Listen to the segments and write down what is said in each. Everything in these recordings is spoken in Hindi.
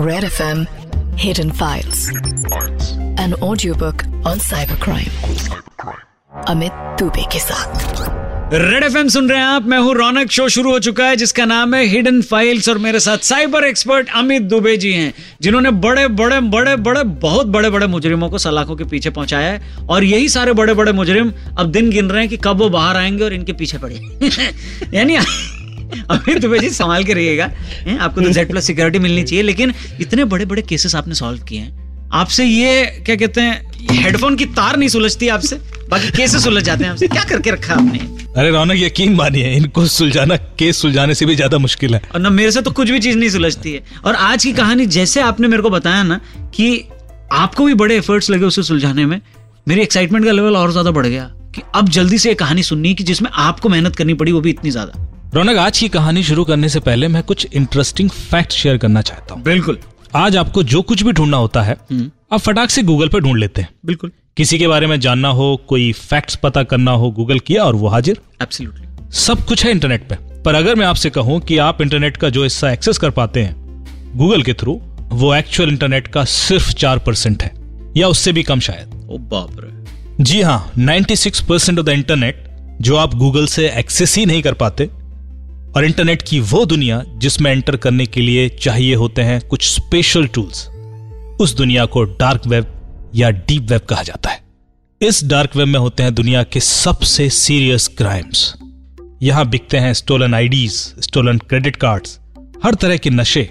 Red FM Hidden Files. An audiobook on cybercrime. Amit Dubey के साथ रेड एफ़ सुन रहे हैं आप मैं हूँ रौनक शो शुरू हो चुका है, जिसका नाम है हिडन फाइल्स और मेरे साथ साइबर एक्सपर्ट अमित दुबे जी हैं, जिन्होंने बड़े बड़े बड़े बड़े, बहुत बड़े बड़े मुजरिमों को सलाखों के पीछे पहुँचाया है और यही सारे बड़े बड़े मुजरिम अब दिन गिन रहे हैं कि कब वो बाहर आएँगे और इनके पीछे पड़े यानी अमित दुबे जी संभाल के रहिएगा। आपको तो जेड प्लस सिक्योरिटी मिलनी चाहिए लेकिन इतने बड़े बड़े केसेस आपने सॉल्व किए हैं। आपसे ये क्या कहते हैं हेडफोन की तार नहीं सुलझती आपसे बाकी केसेस सुलझ जाते हैं आपसे। क्या करके रखा आपने? अरे रौनक यकीन मानिए इनको सुलझाना केस सुलझाने से भी ज़्यादा मुश्किल है। और ना मेरे से तो कुछ भी चीज़ नहीं सुलझती है। और आज की कहानी जैसे आपने मेरे को बताया ना कि आपको भी बड़े एफर्ट्स लगे उसे सुलझाने में मेरी एक्साइटमेंट का लेवल और ज़्यादा बढ़ गया कि अब जल्दी से एक कहानी सुननी है कि जिसमें आपको मेहनत करनी पड़ी वो भी इतनी ज़्यादा। रौनक आज की कहानी शुरू करने से पहले मैं कुछ इंटरेस्टिंग फैक्ट शेयर करना चाहता हूँ। बिल्कुल। आज आपको जो कुछ भी ढूंढना होता है आप फटाक से गूगल पे ढूंढ लेते हैं। बिल्कुल। किसी के बारे में जानना हो कोई फैक्ट्स पता करना हो गूगल किया और वो हाजिर। एब्सोल्युटली सब कुछ है इंटरनेट पे। पर अगर मैं आपसे कहूँ कि आप इंटरनेट का जो हिस्सा एक्सेस कर पाते हैं गूगल के थ्रू वो एक्चुअल इंटरनेट का सिर्फ़ चार परसेंट है। या उससे भी कम शायद। ओ बाप रे। जी हाँ 96 परसेंट ऑफ़ द इंटरनेट जो आप गूगल से एक्सेस ही नहीं कर पाते और इंटरनेट की वो दुनिया जिसमें एंटर करने के लिए चाहिए होते हैं कुछ स्पेशल टूल्स उस दुनिया को डार्क वेब या डीप वेब कहा जाता है। इस डार्क वेब में होते हैं दुनिया के सबसे सीरियस क्राइम्स यहाँ बिकते हैं stolen IDs stolen credit cards हर तरह के नशे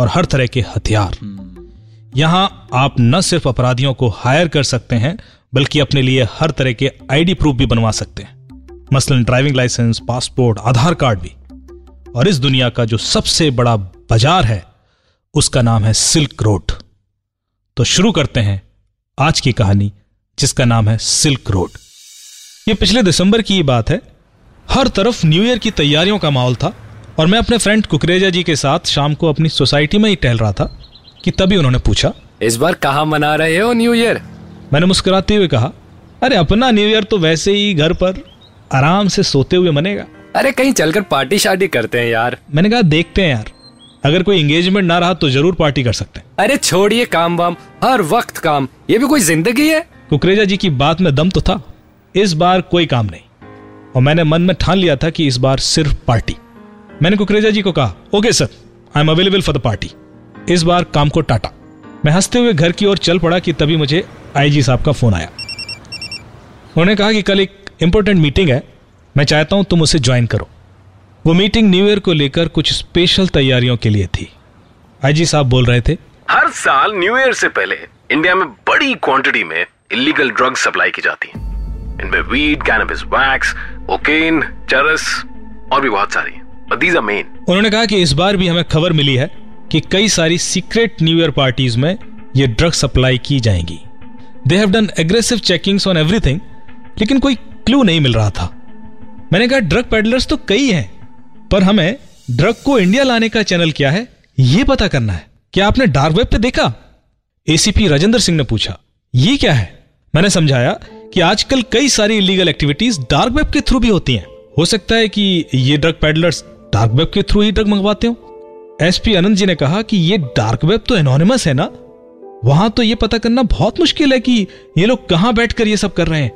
और हर तरह के हथियार। यहाँ आप न सिर्फ़ अपराधियों को हायर कर सकते हैं, बल्कि अपने लिए हर तरह के आईडी प्रूफ भी बनवा सकते हैं। मसलन driving licence passport Aadhaar card भी। और इस दुनिया का जो सबसे बड़ा बाज़ार है उसका नाम है सिल्क रोड। तो शुरू करते हैं आज की कहानी जिसका नाम है सिल्क रोड। ये पिछले दिसंबर की ही बात है। हर तरफ़ न्यू ईयर की तैयारियों का माहौल था और मैं अपने फ्रेंड कुकरेजा जी के साथ शाम को अपनी सोसाइटी में ही टहल रहा था कि तभी उन्होंने पूछा इस बार कहाँ मना रहे हो न्यू ईयर? मैंने मुस्कुराते हुए कहा अरे अपना न्यू ईयर तो वैसे ही घर पर आराम से सोते हुए मनेगा। अरे कहीं चलकर पार्टी शार्टी करते हैं यार। मैंने कहा देखते हैं यार। अगर कोई एंगेजमेंट ना रहा तो ज़रूर पार्टी कर सकते हैं। अरे छोड़िए काम वाम हर वक्त काम। ये भी कोई ज़िंदगी है? कुकरेजा जी की बात में दम तो था। इस बार कोई काम नहीं। और मैंने मन में ठान लिया था कि इस बार सिर्फ़ पार्टी। मैंने कुकरेजा जी को कहा okay sir I am available for the party इस बार काम को टाटा। मैं हँसते हुए घर की ओर चल पड़ा कि तभी मुझे आईजी साहब का फ़ोन आया। उन्होंने कहा कि कल एक इंपॉर्टेंट मीटिंग है। मैं चाहता हूँ तुम उसे ज्वाइन करो। वो मीटिंग न्यू ईयर को लेकर कुछ स्पेशल तैयारियों के लिए थी। आईजी साहब बोल रहे थे हर साल न्यू ईयर से पहले इंडिया में बड़ी क्वांटिटी में इलीगल ड्रग्स सप्लाई की जाती हैं। इनमें वीड कैनबिस वैक्स कोकेन चरस और भी बहुत सारी these are मेन उन्होंने कहा कि इस बार भी हमें खबर मिली है कि कई सारी सीक्रेट न्यू ईयर पार्टीज़ में ये ड्रग सप्लाई की जाएँगी। They have done aggressive checkings on everything लेकिन कोई क्लू नहीं मिल रहा था। मैंने कहा ड्रग पेडलर्स तो कई हैं, पर हमें ड्रग को इंडिया लाने का चैनल क्या है यह पता करना है। क्या आपने डार्क वेब पे देखा? एसीपी राजेंद्र सिंह ने पूछा, ये क्या है? मैंने समझाया कि आजकल कई सारी इलीगल एक्टिविटीज़ डार्क वेब के थ्रू भी होती हैं। हो सकता है कि ये ड्रग पेडलर्स डार्क वेब के थ्रू ही ड्रग मंगवाते हो। एसपी आनंद जी ने कहा कि ये डार्क वेब तो एनोनिमस है ना? वहाँ तो ये पता करना बहुत मुश्किल है कि ये लोग कहाँ बैठकर ये सब कर रहे हैं।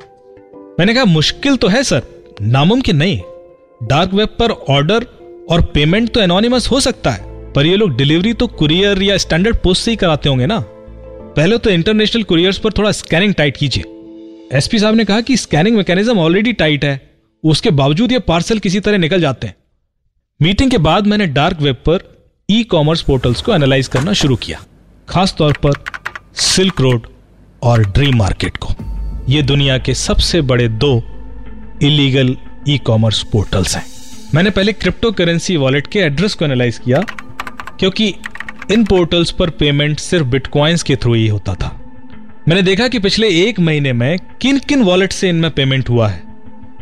मैंने कहा, मुश्किल तो है, सर नामुमकिन नहीं। डार्क वेब पर ऑर्डर और पेमेंट तो एनोनिमस हो सकता है, पर ये लोग डिलीवरी तो कुरियर या स्टैंडर्ड पोस्ट से ही कराते होंगे ना। पहले तो इंटरनेशनल कुरियर्स पर थोड़ा स्कैनिंग टाइट कीजिए। एसपी साहब ने कहा कि स्कैनिंग मैकेनिज्म ऑलरेडी टाइट है, उसके बावजूद ये पार्सल किसी तरह निकल जाते हैं। मीटिंग के बाद मैंने डार्क वेब पर ई कॉमर्स पोर्टल्स को एनालाइज करना शुरू किया, खासतौर पर सिल्क रोड और ड्रीम मार्केट को। ये दुनिया के सबसे बड़े दो इलीगल ई कॉमर्स पोर्टल्स हैं। मैंने पहले क्रिप्टो करेंसी वॉलेट के एड्रेस को एनालाइज किया, क्योंकि इन पोर्टल्स पर पेमेंट सिर्फ़ बिटकॉइंस के थ्रू ही होता था। मैंने देखा कि पिछले एक महीने में किन किन वॉलेट से इनमें पेमेंट हुआ है।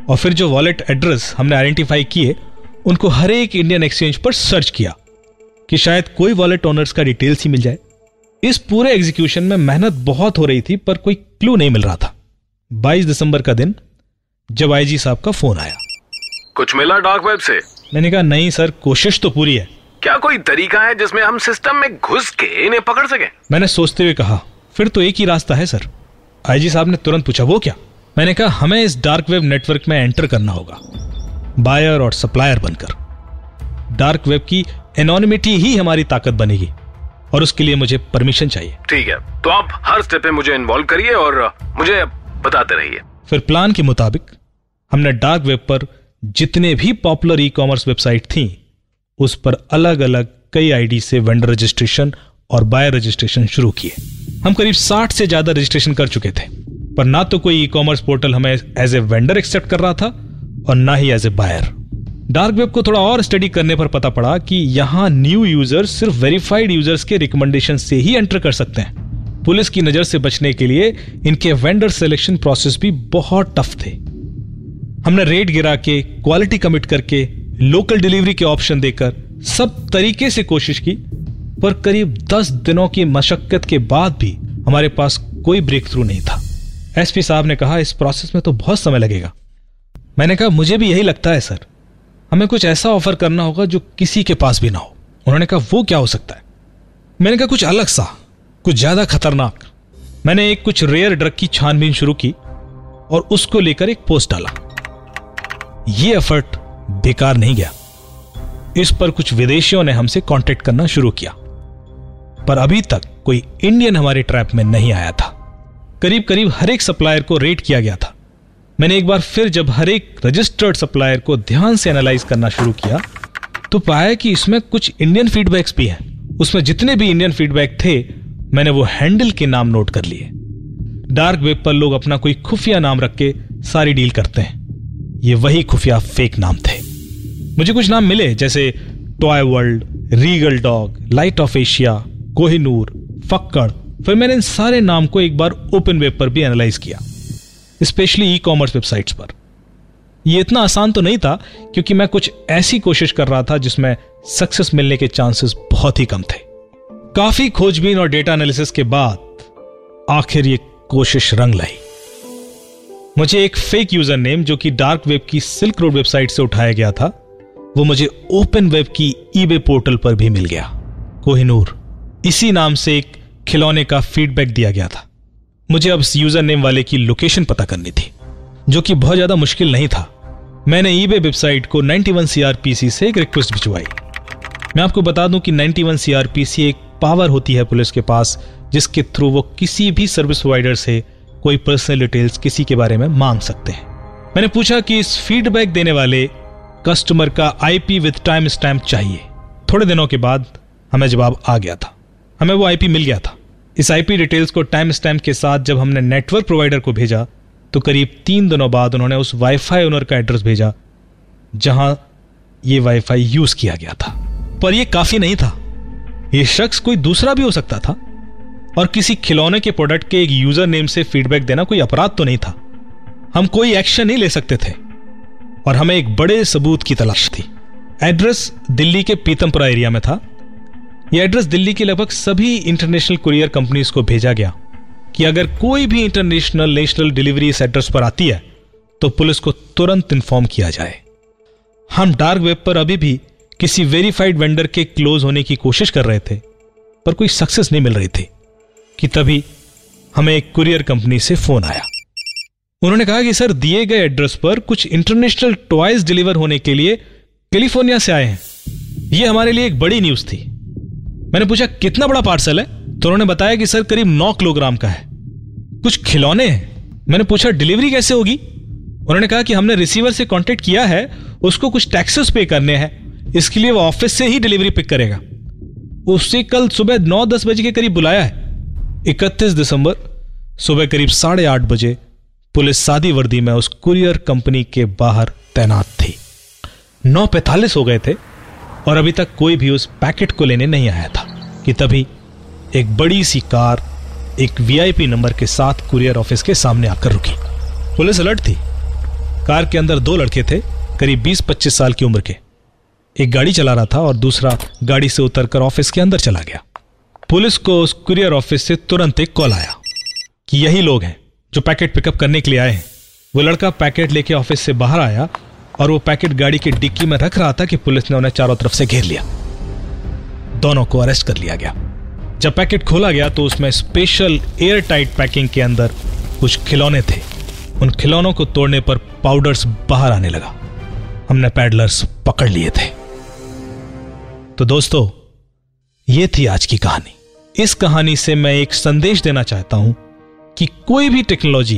और फिर जो वॉलेट एड्रेस हमने आइडेंटिफाई किए, उनको हर एक इंडियन एक्सचेंज पर सर्च किया कि शायद कोई वॉलेट ओनर्स का डिटेल्स ही मिल जाए। इस पूरे एग्जीक्यूशन में मेहनत बहुत हो रही थी, पर कोई क्लू नहीं मिल रहा था। 22 दिसंबर का दिन जब आईजी साहब का फ़ोन आया। कुछ मिला डार्क वेब से? मैंने कहा नहीं सर कोशिश तो पूरी है। क्या कोई तरीका है जिसमें हम सिस्टम में घुस के इन्हें पकड़ सके? मैंने सोचते हुए कहा फिर तो एक ही रास्ता है सर। आईजी साहब ने तुरंत पूछा वो क्या? मैंने कहा हमें इस डार्क वेब नेटवर्क में एंटर करना होगा बायर और सप्लायर बनकर। डार्क वेब की एनोनिमिटी ही हमारी ताकत बनेगी और उसके लिए मुझे परमिशन चाहिए। ठीक है तो आप हर स्टेप में मुझे इन्वॉल्व करिए और मुझे बताते रहिए। फिर प्लान के मुताबिक हमने डार्क वेब पर जितने भी पॉपुलर ई कॉमर्स वेबसाइट थी, उस पर अलग अलग कई आईडी से वेंडर रजिस्ट्रेशन और बायर रजिस्ट्रेशन शुरू किए। हम करीब 60 से ज़्यादा रजिस्ट्रेशन कर चुके थे, पर ना तो कोई ई कॉमर्स पोर्टल हमें एज ए वेंडर एक्सेप्ट कर रहा था और ना ही as a buyer dark web को थोड़ा और स्टडी करने पर पता पड़ा कि यहाँ न्यू यूज़र्स सिर्फ़ वेरीफाइड यूज़र्स के रिकमेंडेशन से ही एंटर कर सकते हैं। पुलिस की नज़र से बचने के लिए इनके वेंडर सिलेक्शन प्रोसेस भी बहुत टफ थे। हमने रेट गिरा के क्वालिटी कमिट करके लोकल डिलीवरी के ऑप्शन देकर सब तरीके से कोशिश की, पर करीब दस दिनों की मशक्कत के बाद भी हमारे पास कोई ब्रेक थ्रू नहीं था। एसपी साहब ने कहा, इस प्रोसेस में तो बहुत समय लगेगा। मैंने कहा, मुझे भी यही लगता है, सर। हमें कुछ ऐसा ऑफ़र करना होगा जो किसी के पास भी ना हो। उन्होंने कहा, वो क्या हो सकता है? मैंने कहा, कुछ अलग सा। कुछ ज़्यादा खतरनाक। मैंने एक कुछ रेयर ड्रग की छानबीन शुरू की और उसको लेकर एक पोस्ट डाला। ये एफर्ट बेकार नहीं गया। इस पर कुछ विदेशियों ने हमसे कांटेक्ट करना शुरू किया। पर अभी तक कोई इंडियन हमारे ट्रैप में नहीं आया था। करीब करीब हर एक सप्लायर को रेट किया गया था। मैंने एक बार फिर जब हर एक रजिस्टर्ड सप्लायर को ध्यान से एनालाइज करना शुरू किया तो पाया कि इसमें कुछ इंडियन फीडबैक्स भी हैं। उसमें जितने भी इंडियन फीडबैक थे मैंने वो हैंडल के नाम नोट कर लिए। डार्क वेब पर लोग अपना कोई खुफिया नाम रख के सारी डील करते हैं। ये वही खुफिया फेक नाम थे। मुझे कुछ नाम मिले, जैसे toy world regal dog light of Asia Kohinoor फक्कड़ फिर मैंने इन सारे नाम को एक बार ओपन वेब पर भी एनालाइज किया, स्पेशली ई कॉमर्स वेबसाइट्स पर। यह इतना आसान तो नहीं था, क्योंकि मैं कुछ ऐसी कोशिश कर रहा था जिसमें सक्सेस मिलने के चांसेस बहुत ही कम थे। काफ़ी खोजबीन और डेटा एनालिसिस के बाद आखिर ये कोशिश रंग लाई। मुझे एक फेक यूज़र नेम जो कि डार्क वेब की सिल्क रोड वेबसाइट से उठाया गया था, वो मुझे ओपन वेब की ईबे पोर्टल पर भी मिल गया। कोहिनूर, इसी नाम से एक खिलौने का फीडबैक दिया गया था। मुझे अब यूज़र नेम वाले की लोकेशन पता करनी थी, जो कि बहुत ज़्यादा मुश्किल नहीं था। मैंने ईबे वेबसाइट को 91 सीआरपीसी से एक रिक्वेस्ट भिजवाई। मैं आपको बता दूँ कि 91 सीआरपीसी एक पावर होती है पुलिस के पास, जिसके थ्रू वो किसी भी सर्विस प्रोवाइडर से कोई पर्सनल डिटेल्स किसी के बारे में मांग सकते हैं। मैंने पूछा कि इस फीडबैक देने वाले कस्टमर का आईपी विद टाइम स्टैम्प चाहिए। थोड़े दिनों के बाद हमें जवाब आ गया था। हमें वो आईपी मिल गया था। इस आईपी डिटेल्स को टाइम स्टैम्प के साथ जब हमने नेटवर्क प्रोवाइडर को भेजा तो करीब तीन दिनों बाद उन्होंने उस वाईफाई ओनर का एड्रेस भेजा, जहाँ ये वाईफाई यूज़ किया गया था। पर यह काफ़ी नहीं था। यह शख्स कोई दूसरा भी हो सकता था। और किसी खिलौने के प्रोडक्ट के एक यूज़र नेम से फीडबैक देना कोई अपराध तो नहीं था। हम कोई एक्शन नहीं ले सकते थे। और हमें एक बड़े सबूत की तलाश थी। एड्रेस दिल्ली के पीतमपुरा एरिया में था। यह एड्रेस दिल्ली की लगभग सभी इंटरनेशनल कुरियर कंपनीज़ को भेजा गया कि अगर कोई भी इंटरनेशनल नेशनल डिलीवरी इस एड्रेस पर आती है तो पुलिस को तुरंत इन्फॉर्म किया जाए। हम डार्क वेब पर अभी भी किसी वेरीफाइड वेंडर के क्लोज होने की कोशिश कर रहे थे, पर कोई सक्सेस नहीं मिल रही थी, कि तभी हमें एक कुरियर कंपनी से फ़ोन आया। उन्होंने कहा कि, सर, दिए गए एड्रेस पर कुछ इंटरनेशनल टॉयज डिलीवर होने के लिए कैलिफ़ोर्निया से आए हैं। यह हमारे लिए एक बड़ी न्यूज़ थी। मैंने पूछा, कितना बड़ा पार्सल है? तो उन्होंने बताया कि, सर, करीब नौ किलोग्राम का है। कुछ खिलौने हैं। मैंने पूछा, डिलीवरी कैसे होगी? उन्होंने कहा कि, हमने रिसीवर से कांटेक्ट किया है, उसको कुछ टैक्सेस पे करने हैं। इसके लिए वो ऑफ़िस से ही डिलीवरी पिक करेगा। उससे कल सुबह नौ दस बजे के करीब बुलाया है। इकतीस दिसंबर सुबह करीब साढ़े आठ बजे पुलिस सादी वर्दी में उस कुरियर कंपनी के बाहर तैनात थी। नौ पैतालीस हो गए थे और अभी तक कोई भी उस पैकेट को लेने नहीं आया था कि तभी एक बड़ी सी कार एक वीआईपी नंबर के साथ कुरियर ऑफ़िस के सामने आकर रुकी। पुलिस अलर्ट थी। कार के अंदर दो लड़के थे, करीब 20-25 साल की उम्र के। एक गाड़ी चला रहा था और दूसरा गाड़ी से उतरकर ऑफ़िस के अंदर चला गया। पुलिस को उस कुरियर ऑफ़िस से तुरंत एक कॉल आया कि यही लोग हैं जो पैकेट पिकअप करने के लिए आए हैं। वो लड़का पैकेट लेके ऑफ़िस से बाहर आया और वो पैकेट गाड़ी की डिक्की में रख रहा था कि पुलिस ने उन्हें चारों तरफ़ से घेर लिया। दोनों को अरेस्ट कर लिया गया। जब पैकेट खोला गया तो उसमें स्पेशल एयर टाइट पैकिंग के अंदर कुछ खिलौने थे। उन खिलौनों को तोड़ने पर पाउडर्स बाहर आने लगा। हमने पैडलर्स पकड़ लिए थे। तो दोस्तों, ये थी आज की कहानी। इस कहानी से मैं एक संदेश देना चाहता हूँ कि कोई भी टेक्नोलॉजी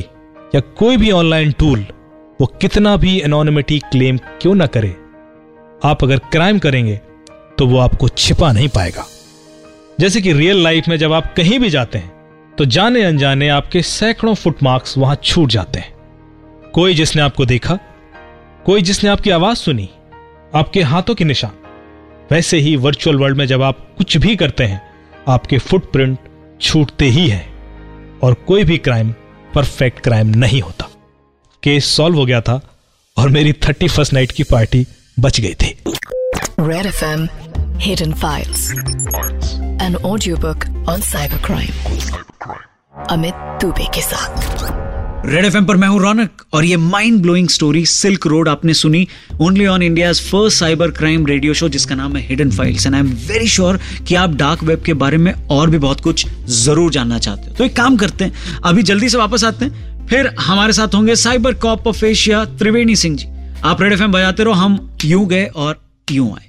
या कोई भी ऑनलाइन टूल, वो कितना भी एनोनिमिटी क्लेम क्यों ना करे, आप अगर क्राइम करेंगे तो वो आपको छिपा नहीं पाएगा। जैसे कि रियल लाइफ में जब आप कहीं भी जाते हैं तो जाने अनजाने आपके सैकड़ों फुटमार्क्स वहाँ छूट जाते हैं। कोई जिसने आपको देखा, कोई जिसने आपकी आवाज़ सुनी, आपके हाथों के निशान वैसे ही वर्चुअल वर्ल्ड में जब आप कुछ भी करते हैं, आपके फुटप्रिंट छूटते ही हैं और कोई भी क्राइम परफेक्ट क्राइम नहीं होता केस सॉल्व हो गया था और मेरी थर्टी फ़र्स्ट नाइट की पार्टी बच गई थी Red FM Hidden Files. An audiobook on cybercrime. Amit Dubey के साथ रेड एफ़ पर मैं हूँ रौनक, और ये mind blowing story silk road आपने सुनी only on India first cyber crime radio show जिसका नाम है hidden files and I am very sure कि आप डार्क वेब के बारे में और भी बहुत कुछ ज़रूर जानना चाहते हो। तो एक काम करते हैं, अभी जल्दी से वापस आते हैं, फिर हमारे साथ होंगे cyber cop of Asia Triveni Singh ji. आप रेड एफ़ बजाते रहो, हम यूँ गए और यूँ आए।